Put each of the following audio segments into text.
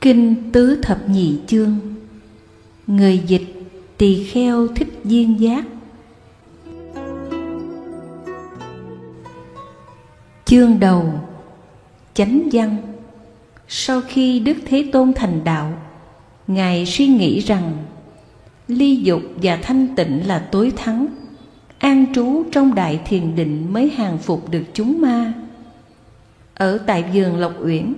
Kinh Tứ Thập Nhị Chương. Người dịch Tỳ Kheo Thích Duyên Giác. Chương đầu. Chánh văn. Sau khi Đức Thế Tôn thành đạo, Ngài suy nghĩ rằng Ly dục và thanh tịnh là tối thắng, An trú trong đại thiền định mới hàng phục được chúng ma. Ở tại vườn Lộc Uyển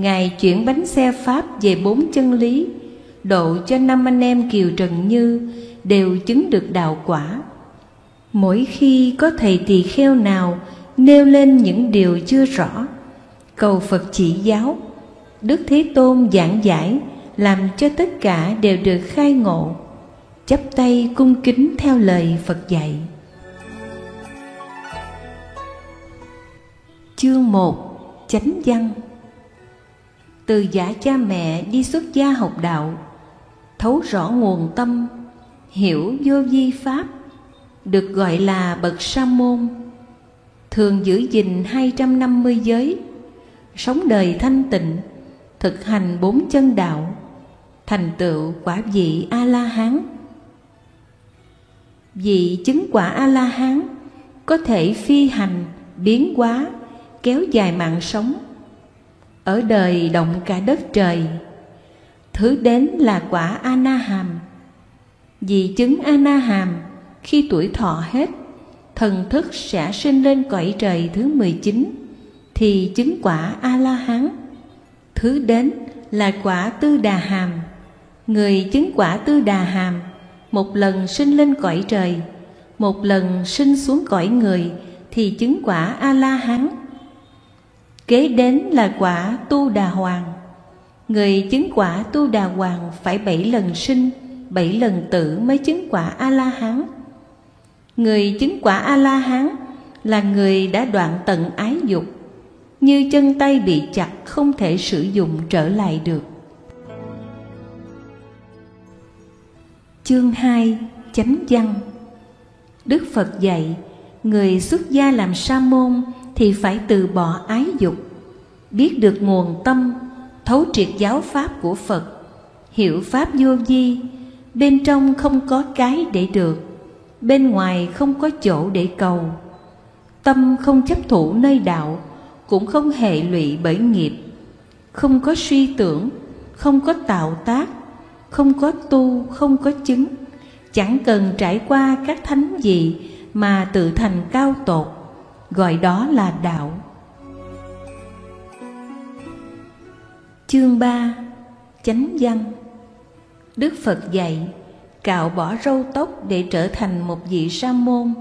Ngài chuyển bánh xe Pháp về bốn chân lý, Độ cho năm anh em Kiều Trần Như Đều chứng được đạo quả Mỗi khi có thầy tỳ kheo nào Nêu lên những điều chưa rõ, Cầu Phật chỉ giáo, Đức Thế Tôn giảng giải, Làm cho tất cả đều được khai ngộ chấp tay cung kính theo lời Phật dạy. Chương 1 Chánh văn từ giả cha mẹ đi xuất gia học đạo Thấu rõ nguồn tâm Hiểu vô vi pháp Được gọi là bậc sa môn. Thường giữ gìn 250 giới Sống đời thanh tịnh Thực hành bốn chân đạo Thành tựu quả vị A-la-hán. Vị chứng quả A-la-hán Có thể phi hành, biến hóa, kéo dài mạng sống. Ở đời động cả đất trời, Thứ đến là quả A-na-hàm. Vì chứng A-na-hàm, Khi tuổi thọ hết, Thần thức sẽ sinh lên cõi trời thứ 19 Thì chứng quả A-la-hán. Thứ đến là quả tư đà hàm Người chứng quả tư đà hàm một lần sinh lên cõi trời, một lần sinh xuống cõi người, thì chứng quả a la hán kế đến là quả tu đà hoàng. Người chứng quả tu đà hoàng phải bảy lần sinh, bảy lần tử mới chứng quả a la hán người chứng quả a la hán là người đã đoạn tận ái dục, như chân tay bị chặt không thể sử dụng trở lại được. Chương 2 Chánh văn. Đức Phật dạy, Người xuất gia làm sa môn thì phải từ bỏ ái dục. Biết được nguồn tâm, Thấu triệt giáo pháp của Phật, Hiểu pháp vô vi, Bên trong không có cái để được, Bên ngoài không có chỗ để cầu. Tâm không chấp thủ nơi đạo, Cũng không hệ lụy bởi nghiệp. Không có suy tưởng, Không có tạo tác, không có tu, không có chứng. Chẳng cần trải qua các thánh gì mà tự thành cao tột gọi đó là đạo. Chương 3 chánh văn. Đức phật dạy, cạo bỏ râu tóc để trở thành một vị sa môn.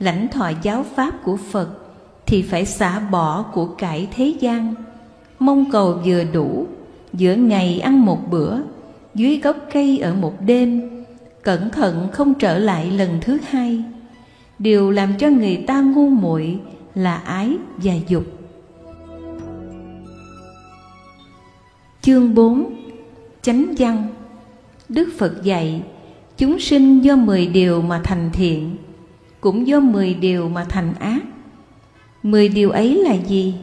Lãnh thọ giáo pháp của phật thì phải xả bỏ của cải thế gian. Mong cầu vừa đủ, giữa ngày ăn một bữa, dưới gốc cây ở một đêm, cẩn thận không trở lại lần thứ hai điều làm cho người ta ngu muội là ái và dục. Chương 4 chánh văn. Đức phật dạy chúng sinh do mười điều mà thành thiện cũng do mười điều mà thành ác. Mười điều ấy là gì?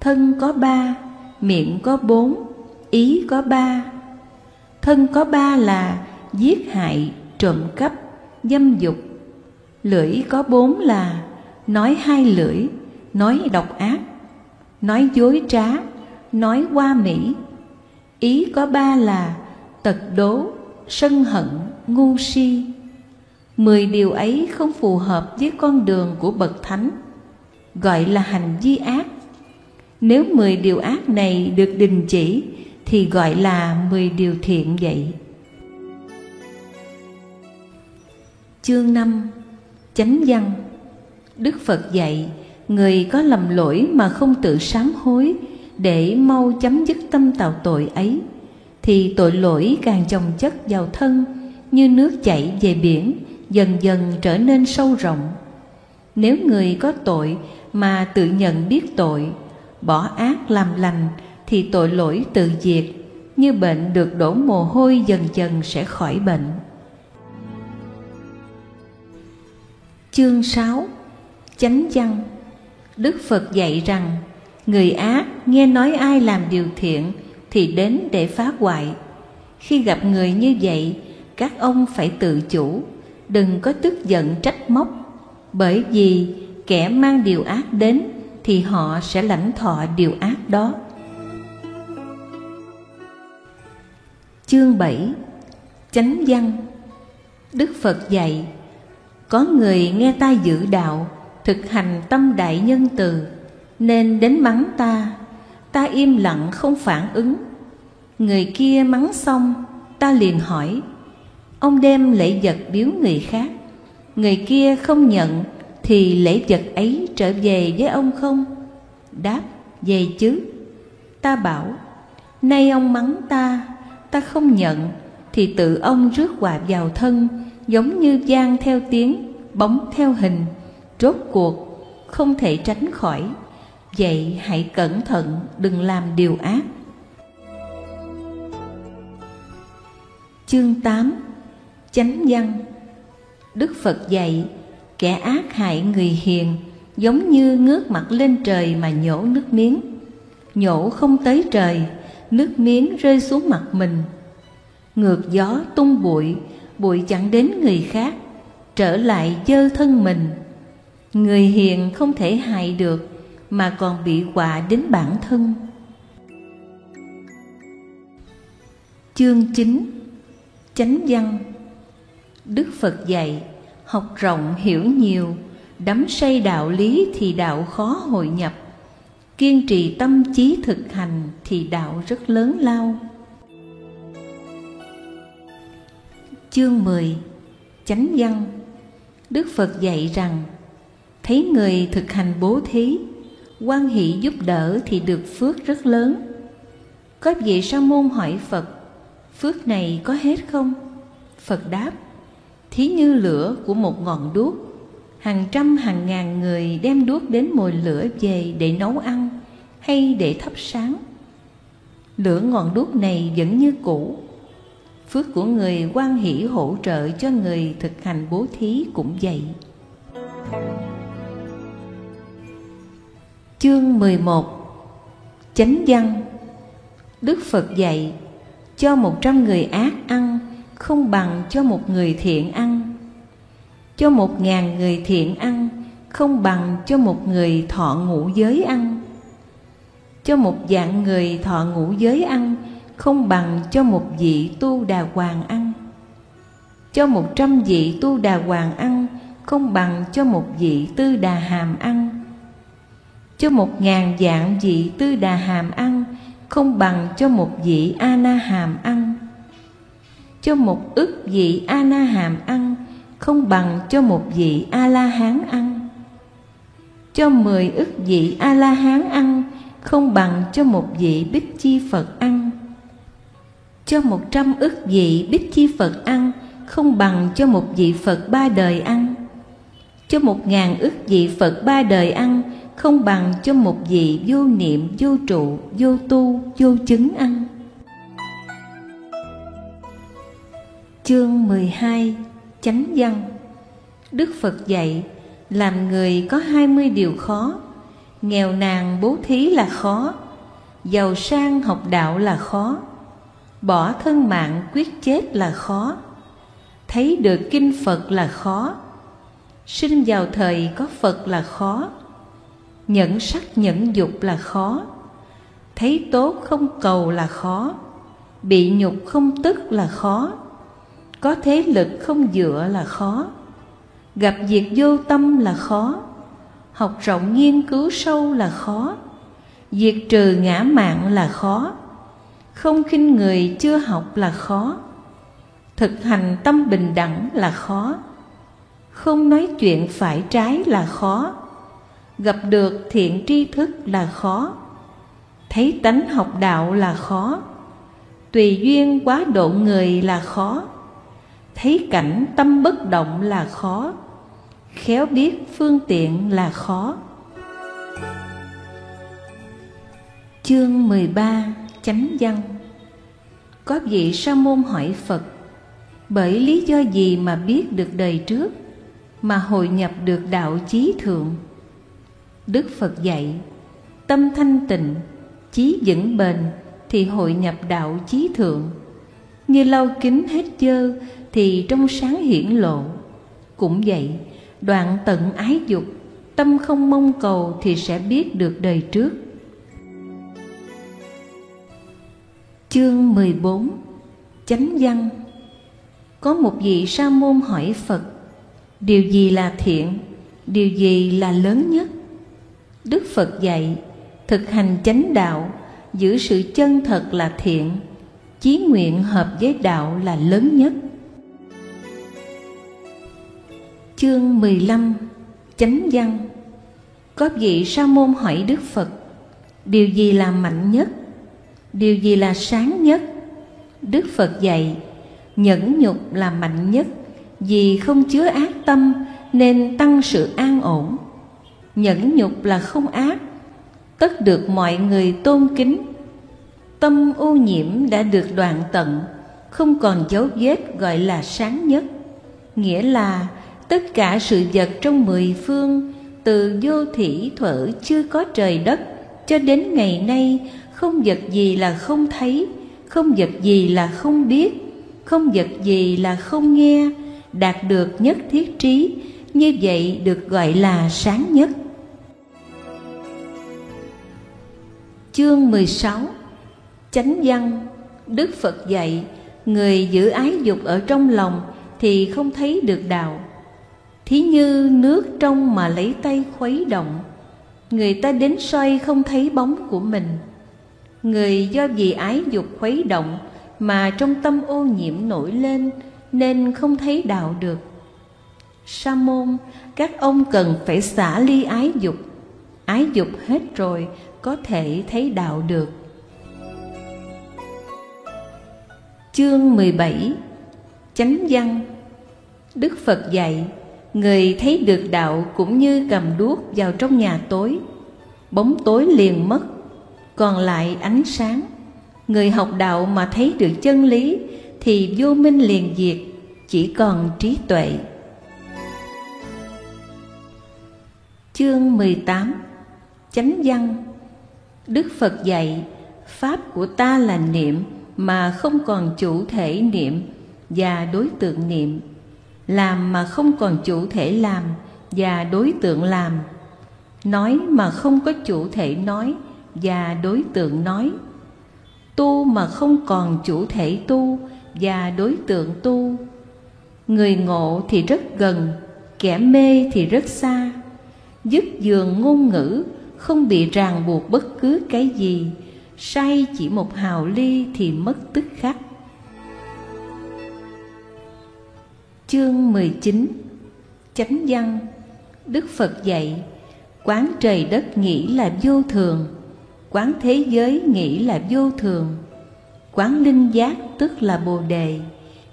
Thân có ba miệng có bốn ý có ba. Thân có ba là giết hại, trộm cắp, dâm dục Lưỡi có bốn là nói hai lưỡi, nói độc ác Nói dối trá, nói qua mỹ. Ý có ba là tật đố, sân hận, ngu si. Mười điều ấy không phù hợp với con đường của bậc thánh Gọi là hành vi ác. Nếu mười điều ác này được đình chỉ thì gọi là mười điều thiện vậy. Chương 5 Chánh văn. Đức Phật dạy, Người có lầm lỗi mà không tự sám hối Để mau chấm dứt tâm tạo tội ấy, Thì tội lỗi càng chồng chất vào thân Như nước chảy về biển, Dần dần trở nên sâu rộng. Nếu người có tội mà tự nhận biết tội, Bỏ ác làm lành, thì tội lỗi tự diệt, như bệnh được đổ mồ hôi dần dần sẽ khỏi bệnh. Chương 6 chánh văn đức phật dạy rằng người ác nghe nói ai làm điều thiện thì đến để phá hoại. Khi gặp người như vậy, các ông phải tự chủ, đừng có tức giận trách móc, bởi vì kẻ mang điều ác đến thì họ sẽ lãnh thọ điều ác đó. Chương 7 Chánh văn Đức Phật dạy có người nghe ta giữ đạo, Thực hành tâm đại nhân từ, Nên đến mắng ta. Ta im lặng không phản ứng. Người kia mắng xong, Ta liền hỏi, Ông đem lễ vật biếu người khác, Người kia không nhận Thì lễ vật ấy trở về với ông không? Đáp, về chứ. Ta bảo, Nay ông mắng ta Ta không nhận Thì tự ông rước quà vào thân Giống như gian theo tiếng, Bóng theo hình. Rốt cuộc, không thể tránh khỏi. Vậy hãy cẩn thận, đừng làm điều ác. Chương 8 Chánh văn. Đức Phật dạy, Kẻ ác hại người hiền, Giống như ngước mặt lên trời mà nhổ nước miếng. Nhổ không tới trời, Nước miếng rơi xuống mặt mình. Ngược gió tung bụi Bụi chẳng đến người khác, Trở lại dơ thân mình. Người hiền không thể hại được, Mà còn bị họa đến bản thân. Chương 9 Chánh văn. Đức Phật dạy, Học rộng hiểu nhiều, Đắm say đạo lý thì đạo khó hội nhập. Kiên trì tâm trí thực hành thì đạo rất lớn lao. Chương 10 Chánh văn. Đức Phật dạy rằng, Thấy người thực hành bố thí, quan hỷ giúp đỡ thì được phước rất lớn. Có vị sa môn hỏi Phật, Phước này có hết không? Phật đáp, Thí như lửa của một ngọn đuốc. Hàng trăm, hàng ngàn người đem đuốc đến mồi lửa về để nấu ăn Hay để thắp sáng. Lửa ngọn đuốc này vẫn như cũ Phước của người quan hỷ hỗ trợ cho người thực hành bố thí cũng vậy. Chương 11 Chánh văn. Đức Phật dạy, Cho một trăm người ác ăn, Không bằng cho một người thiện ăn. Cho một ngàn người thiện ăn, Không bằng cho một người thọ ngũ giới ăn. Cho một dạng người thọ ngũ giới ăn không bằng cho một vị tu đà hoàng ăn. Cho một trăm vị tu đà hoàng ăn Không bằng cho một vị tư đà hàm ăn. Cho một ngàn dạng vị tư đà hàm ăn không bằng cho một vị a na hàm ăn. Cho một ức vị a na hàm ăn không bằng cho một vị a la hán ăn. Cho mười ức vị a la hán ăn không bằng cho một vị bích chi phật ăn cho một trăm ức vị bích chi phật ăn, không bằng cho một vị phật ba đời ăn. Cho một ngàn ức vị phật ba đời ăn, không bằng cho một vị vô niệm, vô trụ, vô tu, vô chứng ăn. Chương 12 chánh văn. Đức phật dạy, làm người có hai mươi điều khó, nghèo nàn bố thí là khó, giàu sang học đạo là khó bỏ thân mạng quyết chết là khó thấy được kinh phật là khó sinh vào thời có phật là khó nhẫn sắc nhẫn dục là khó thấy tốt không cầu là khó bị nhục không tức là khó có thế lực không dựa là khó gặp việc vô tâm là khó học rộng nghiên cứu sâu là khó diệt trừ ngã mạng là khó không khinh người chưa học là khó. Thực hành tâm bình đẳng là khó. Không nói chuyện phải trái là khó. Gặp được thiện tri thức là khó. Thấy tánh học đạo là khó. Tùy duyên quá độ người là khó. Thấy cảnh tâm bất động là khó. Khéo biết phương tiện là khó. Chương 13 chánh văn có vị sa môn hỏi phật bởi lý do gì mà biết được đời trước mà hội nhập được đạo chí thượng? Đức Phật dạy Tâm thanh tịnh, chí vững bền thì hội nhập đạo chí thượng. Như lau kính hết dơ thì trong sáng hiển lộ. Cũng vậy đoạn tận ái dục tâm không mong cầu thì sẽ biết được đời trước. Chương 14 chánh văn. Có một vị sa môn hỏi phật, điều gì là thiện? Điều gì là lớn nhất? Đức phật dạy, thực hành chánh đạo, giữ sự chân thật là thiện, chí nguyện hợp với đạo là lớn nhất. Chương 15 chánh văn. Có vị sa môn hỏi đức phật, điều gì là mạnh nhất? Điều gì là sáng nhất? Đức phật dạy, nhẫn nhục là mạnh nhất. Vì không chứa ác tâm nên tăng sự an ổn. Nhẫn nhục là không ác, tất được mọi người tôn kính. Tâm ô nhiễm đã được đoạn tận, không còn dấu vết gọi là sáng nhất. Nghĩa là tất cả sự vật trong mười phương từ vô thủy thuở chưa có trời đất cho đến ngày nay không vật gì là không thấy, không vật gì là không biết, không vật gì là không nghe, đạt được nhất thiết trí, như vậy được gọi là sáng nhất. Chương 16 chánh văn. Đức phật dạy, người giữ ái dục ở trong lòng thì không thấy được đạo. Thí như nước trong mà lấy tay khuấy động, người ta đến soi không thấy bóng của mình người do vì ái dục khuấy động mà trong tâm ô nhiễm nổi lên nên không thấy đạo được. Sa môn, các ông cần phải xả ly ái dục. Ái dục hết rồi, có thể thấy đạo được. Chương 17 chánh văn. Đức phật dạy, người thấy được đạo cũng như cầm đuốc vào trong nhà tối, bóng tối liền mất còn lại ánh sáng. Người học đạo mà thấy được chân lý thì vô minh liền diệt, chỉ còn trí tuệ. Chương 18 chánh văn. Đức phật dạy, pháp của ta là niệm mà không còn chủ thể niệm và đối tượng niệm. Làm mà không còn chủ thể làm và đối tượng làm. Nói mà không có chủ thể nói và đối tượng nói, tu mà không còn chủ thể tu và đối tượng tu, người ngộ thì rất gần, kẻ mê thì rất xa, dứt giường ngôn ngữ, không bị ràng buộc bất cứ cái gì say chỉ một hào ly thì mất tức khắc. Chương 19 chánh văn. Đức phật dạy, quán trời đất nghĩ là vô thường quán thế giới nghĩ là vô thường. Quán linh giác tức là bồ đề.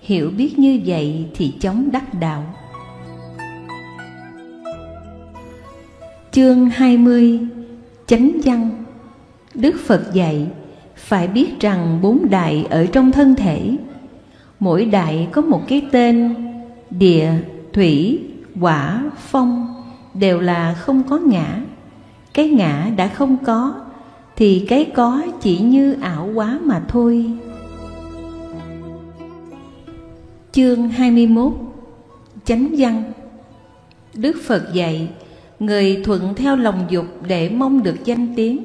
Hiểu biết như vậy thì chống đắc đạo. Chương 20 chánh văn. Đức phật dạy, phải biết rằng bốn đại ở trong thân thể. Mỗi đại có một cái tên, địa, thủy quả phong, đều là không có ngã. Cái ngã đã không có thì cái có chỉ như ảo quá mà thôi. Chương 21 chánh văn. Đức phật dạy, người thuận theo lòng dục để mong được danh tiếng.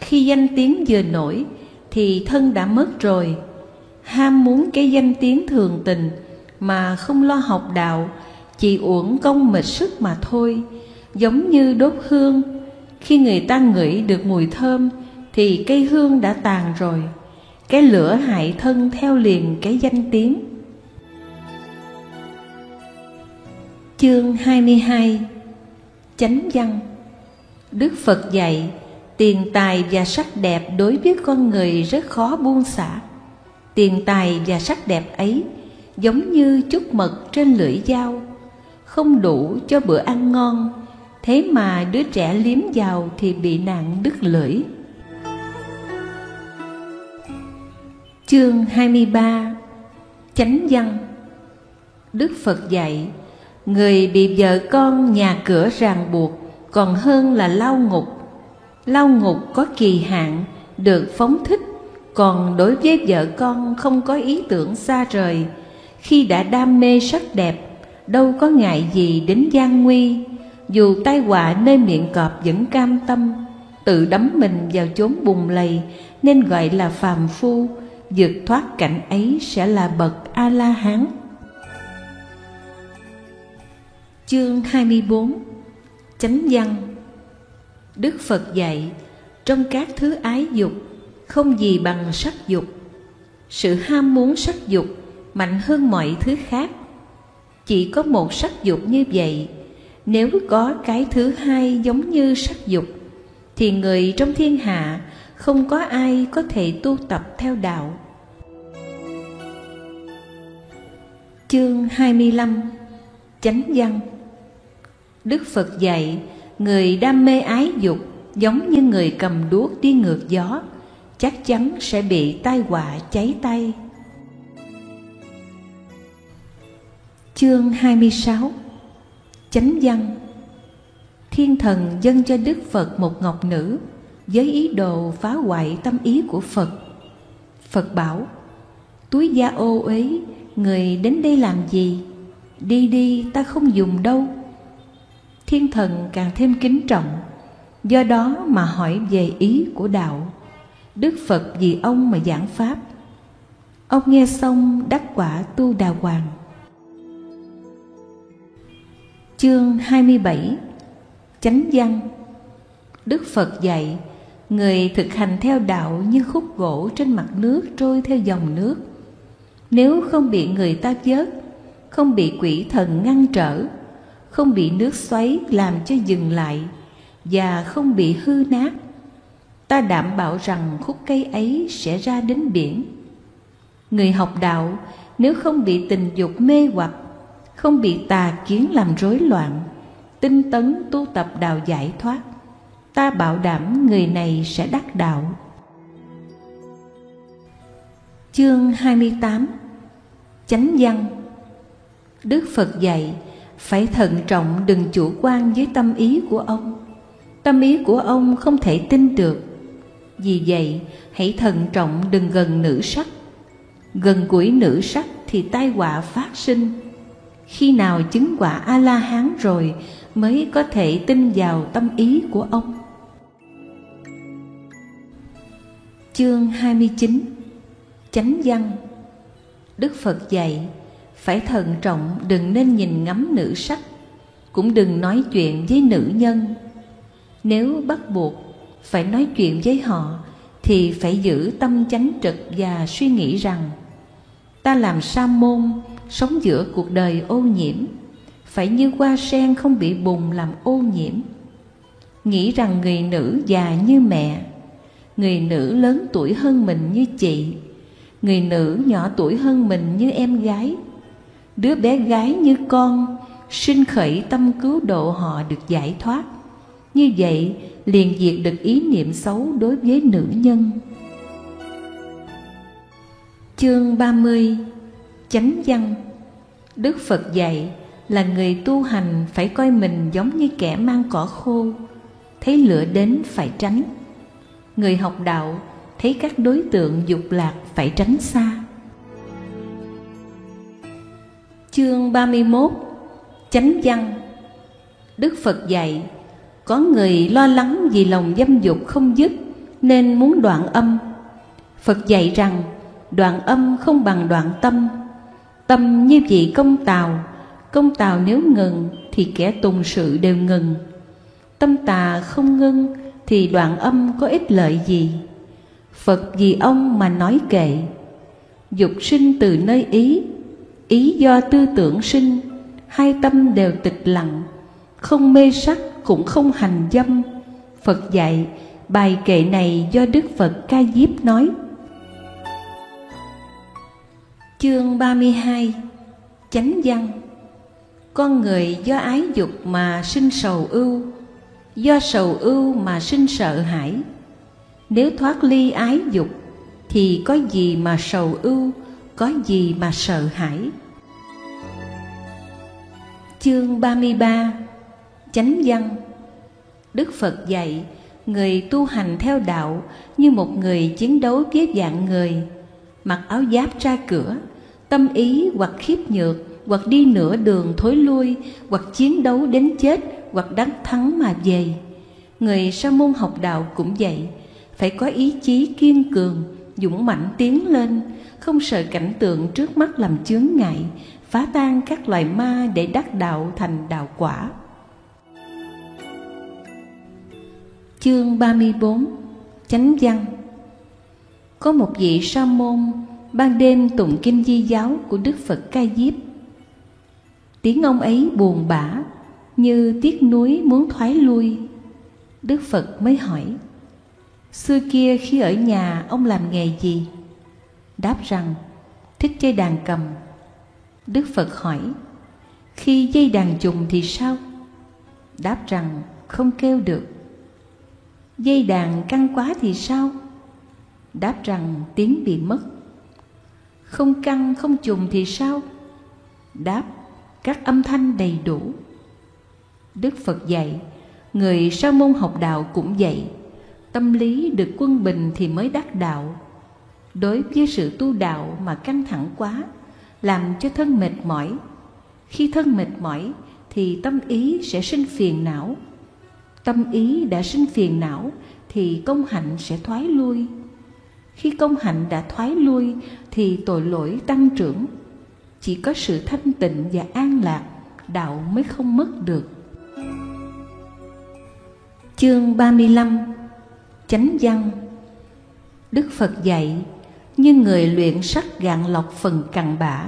Khi danh tiếng vừa nổi, thì thân đã mất rồi. Ham muốn cái danh tiếng thường tình mà không lo học đạo, chỉ uổng công mệt sức mà thôi. Giống như đốt hương khi người ta ngửi được mùi thơm, thì cây hương đã tàn rồi. Cái lửa hại thân theo liền cái danh tiếng. Chương 22 chánh văn. Đức phật dạy, tiền tài và sắc đẹp đối với con người rất khó buông xả. Tiền tài và sắc đẹp ấy giống như chút mật trên lưỡi dao, không đủ cho bữa ăn ngon thế mà đứa trẻ liếm vào thì bị nạn đứt lưỡi. Chương 23 chánh văn. Đức phật dạy, người bị vợ con nhà cửa ràng buộc, còn hơn là lao ngục. Lao ngục có kỳ hạn, được phóng thích, còn đối với vợ con không có ý tưởng xa rời. Khi đã đam mê sắc đẹp, đâu có ngại gì đến gian nguy dù tai họa nơi miệng cọp vẫn cam tâm, tự đắm mình vào chốn bùn lầy, nên gọi là phàm phu, vượt thoát cảnh ấy sẽ là bậc a la hán chương 24 chánh văn. Đức phật dạy, trong các thứ ái dục, không gì bằng sắc dục. Sự ham muốn sắc dục mạnh hơn mọi thứ khác. Chỉ có một sắc dục như vậy nếu có cái thứ hai giống như sắc dục, thì người trong thiên hạ không có ai có thể tu tập theo đạo. Chương 25 chánh văn. Đức phật dạy, người đam mê ái dục giống như người cầm đuốc đi ngược gió, chắc chắn sẽ bị tai họa cháy tay. Chương 26 Chánh văn Thiên thần dâng cho Đức Phật một ngọc nữ với ý đồ phá hoại tâm ý của Phật. Phật bảo, túi da ô ấy người đến đây làm gì? Đi đi, ta không dùng đâu. Thiên thần càng thêm kính trọng, do đó mà hỏi về ý của đạo. Đức Phật vì ông mà giảng Pháp. Ông nghe xong đắc quả tu đà hoàng. Chương 27 Chánh văn. Đức Phật dạy, Người thực hành theo đạo như khúc gỗ trên mặt nước trôi theo dòng nước. Nếu không bị người ta vớt, Không bị quỷ thần ngăn trở, Không bị nước xoáy làm cho dừng lại Và không bị hư nát, Ta đảm bảo rằng khúc cây ấy sẽ ra đến biển. Người học đạo, nếu không bị tình dục mê hoặc không bị tà kiến làm rối loạn, tinh tấn tu tập đạo giải thoát, ta bảo đảm người này sẽ đắc đạo. Chương 28 Chánh văn Đức Phật dạy phải thận trọng đừng chủ quan với tâm ý của ông. Tâm ý của ông không thể tin được. Vì vậy, hãy thận trọng đừng gần nữ sắc. Gần gũi nữ sắc thì tai họa phát sinh khi nào chứng quả a la hán rồi mới có thể tin vào tâm ý của ông? Chương 29 chánh văn. Đức phật dạy, phải thận trọng, đừng nên nhìn ngắm nữ sắc, cũng đừng nói chuyện với nữ nhân. Nếu bắt buộc phải nói chuyện với họ, thì phải giữ tâm chánh trực và suy nghĩ rằng, ta làm sa môn sống giữa cuộc đời ô nhiễm. Phải như hoa sen không bị bùn làm ô nhiễm. Nghĩ rằng người nữ già như mẹ, người nữ lớn tuổi hơn mình như chị, người nữ nhỏ tuổi hơn mình như em gái, đứa bé gái như con, sinh khởi tâm cứu độ họ được giải thoát. Như vậy, liền diệt được ý niệm xấu đối với nữ nhân. Chương 30 chánh văn. Đức phật dạy là người tu hành phải coi mình giống như kẻ mang cỏ khô, thấy lửa đến phải tránh. Người học đạo thấy các đối tượng dục lạc phải tránh xa. Chương 31 chánh văn. Đức phật dạy, có người lo lắng vì lòng dâm dục không dứt nên muốn đoạn âm. Phật dạy rằng, đoạn âm không bằng đoạn tâm. Tâm như vị công tàu Công tàu nếu ngừng Thì kẻ tùng sự đều ngừng. Tâm tà không ngưng Thì đoạn âm có ích lợi gì? Phật vì ông mà nói kệ. Dục sinh từ nơi ý Ý do tư tưởng sinh, Hai tâm đều tịch lặng. Không mê sắc cũng không hành dâm. Phật dạy, Bài kệ này do Đức Phật Ca Diếp nói. Chương 32 Chánh văn. Con người do ái dục mà sinh sầu ưu Do sầu ưu mà sinh sợ hãi. Nếu thoát ly ái dục Thì có gì mà sầu ưu Có gì mà sợ hãi? Chương 33 Chánh văn. Đức Phật dạy người tu hành theo đạo như một người chiến đấu với dạng người, mặc áo giáp ra cửa, tâm ý hoặc khiếp nhược, hoặc đi nửa đường thối lui, hoặc chiến đấu đến chết, hoặc đắc thắng mà về. Người sa môn học đạo cũng vậy, phải có ý chí kiên cường, dũng mãnh tiến lên, không sợ cảnh tượng trước mắt làm chướng ngại, phá tan các loài ma để đắc đạo thành đạo quả. Chương 34 Chánh văn Có một vị sa môn ban đêm tụng kinh di giáo của Đức Phật Ca Diếp. Tiếng ông ấy buồn bã, như tiếc núi muốn thoái lui. Đức Phật mới hỏi, Xưa kia khi ở nhà ông làm nghề gì? Đáp rằng, thích chơi đàn cầm. Đức Phật hỏi, Khi dây đàn trùng thì sao? Đáp rằng, không kêu được. Dây đàn căng quá thì sao? Đáp rằng, tiếng bị mất. Không căng không trùng thì sao? Đáp các âm thanh đầy đủ. Đức Phật dạy, người sa môn học đạo cũng vậy. Tâm lý được quân bình thì mới đắc đạo. Đối với sự tu đạo mà căng thẳng quá, làm cho thân mệt mỏi. Khi thân mệt mỏi thì tâm ý sẽ sinh phiền não. Tâm ý đã sinh phiền não thì công hạnh sẽ thoái lui. Khi công hạnh đã thoái lui thì tội lỗi tăng trưởng. Chỉ có sự thanh tịnh và an lạc, đạo mới không mất được. Chương 35 Chánh văn Đức Phật dạy Như người luyện sắt gạn lọc phần cặn bã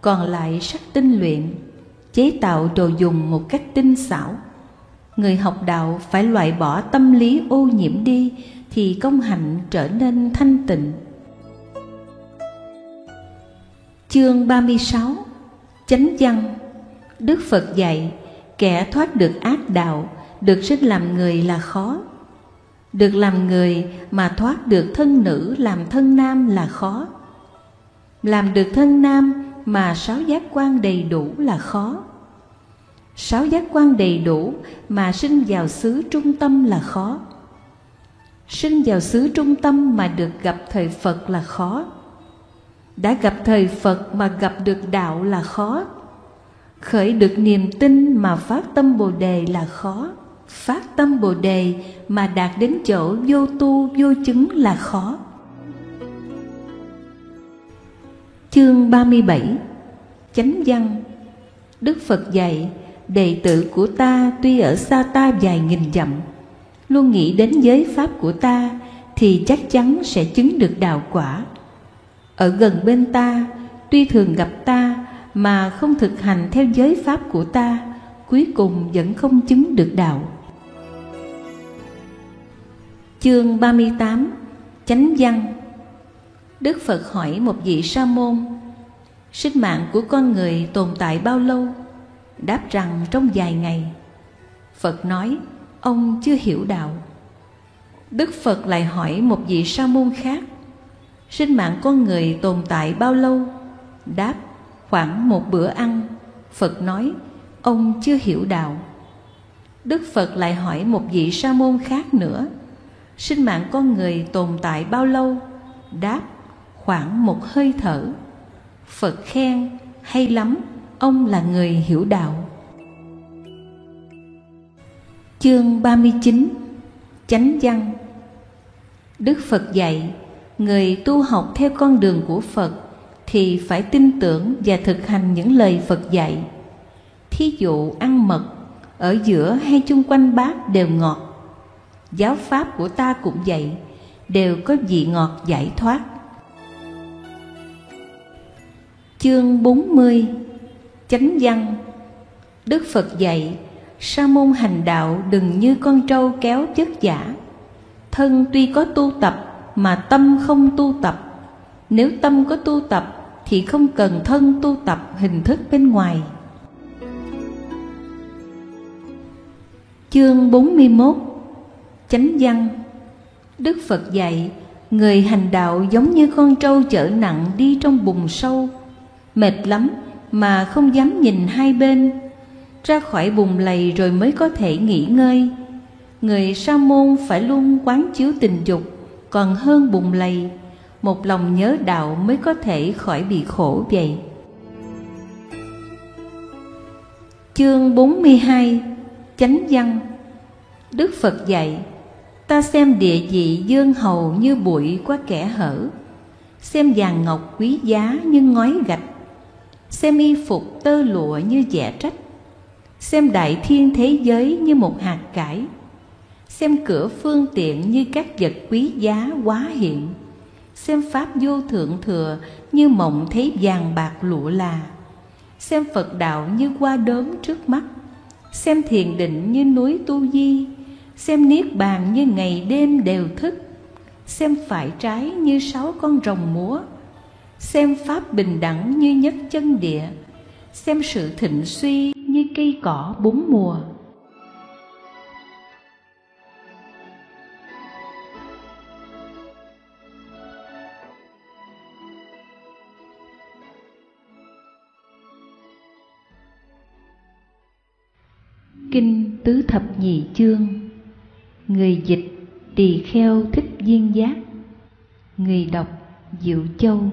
Còn lại sắt tinh luyện Chế tạo đồ dùng một cách tinh xảo Người học đạo phải loại bỏ tâm lý ô nhiễm đi thì công hạnh trở nên thanh tịnh. Chương 36 Chánh văn. Đức Phật dạy, Kẻ thoát được ác đạo Được sinh làm người là khó. Được làm người mà thoát được thân nữ làm thân nam là khó. Làm được thân nam mà sáu giác quan đầy đủ là khó. Sáu giác quan đầy đủ mà sinh vào xứ trung tâm là khó. Sinh vào xứ trung tâm mà được gặp thời Phật là khó. Đã gặp thời Phật mà gặp được đạo là khó. Khởi được niềm tin mà phát tâm Bồ Đề là khó. Phát tâm Bồ Đề mà đạt đến chỗ vô tu, vô chứng là khó. Chương 37 Chánh văn. Đức Phật dạy, Đệ tử của ta tuy ở xa ta vài nghìn dặm Luôn nghĩ đến giới pháp của ta, Thì chắc chắn sẽ chứng được đạo quả. Ở gần bên ta, Tuy thường gặp ta Mà không thực hành theo giới pháp của ta, Cuối cùng vẫn không chứng được đạo. Chương 38 Chánh văn. Đức Phật hỏi một vị sa môn, Sinh mạng của con người tồn tại bao lâu? đáp rằng, trong vài ngày. Phật nói ông chưa hiểu đạo. Đức phật lại hỏi một vị sa môn khác, sinh mạng con người tồn tại bao lâu? Đáp, khoảng một bữa ăn. Phật nói, ông chưa hiểu đạo. Đức phật lại hỏi một vị sa môn khác nữa, sinh mạng con người tồn tại bao lâu? Đáp, khoảng một hơi thở. Phật khen, hay lắm, ông là người hiểu đạo. Chương 39 Chánh văn Đức Phật dạy, người tu học theo con đường của Phật thì phải tin tưởng và thực hành những lời Phật dạy. Thí dụ ăn mật, ở giữa hay chung quanh bát đều ngọt. Giáo pháp của ta cũng vậy, đều có vị ngọt giải thoát. Chương 40 chánh văn đức phật dạy sa môn hành đạo đừng như con trâu kéo chất giả. Thân tuy có tu tập mà tâm không tu tập. Nếu tâm có tu tập thì không cần thân tu tập hình thức bên ngoài. Chương 41 Chánh văn. Đức Phật dạy, Người hành đạo giống như con trâu chở nặng đi trong bùn sâu. Mệt lắm mà không dám nhìn hai bên ra khỏi bùn lầy rồi mới có thể nghỉ ngơi. Người sa môn phải luôn quán chiếu tình dục, còn hơn bùng lầy, một lòng nhớ đạo mới có thể khỏi bị khổ vậy. Chương 42 chánh văn. Đức phật dạy, ta xem địa vị dương hầu như bụi qua kẻ hở. Xem vàng ngọc quý giá như ngói gạch. Xem y phục tơ lụa như dẻ trách xem đại thiên thế giới như một hạt cải. Xem cửa phương tiện như các vật quý giá quá hiện. Xem pháp vô thượng thừa như mộng thấy vàng bạc lụa là. Xem phật đạo như qua đốm trước mắt. Xem thiền định như núi tu di. Xem niết bàn như ngày đêm đều thức. Xem phải trái như sáu con rồng múa. Xem pháp bình đẳng như nhất chân địa. Xem sự thịnh suy như cây cỏ bốn mùa. Kinh Tứ Thập Nhị Chương. Người dịch Tỳ Kheo Thích Duyên Giác. Người đọc Diệu Châu.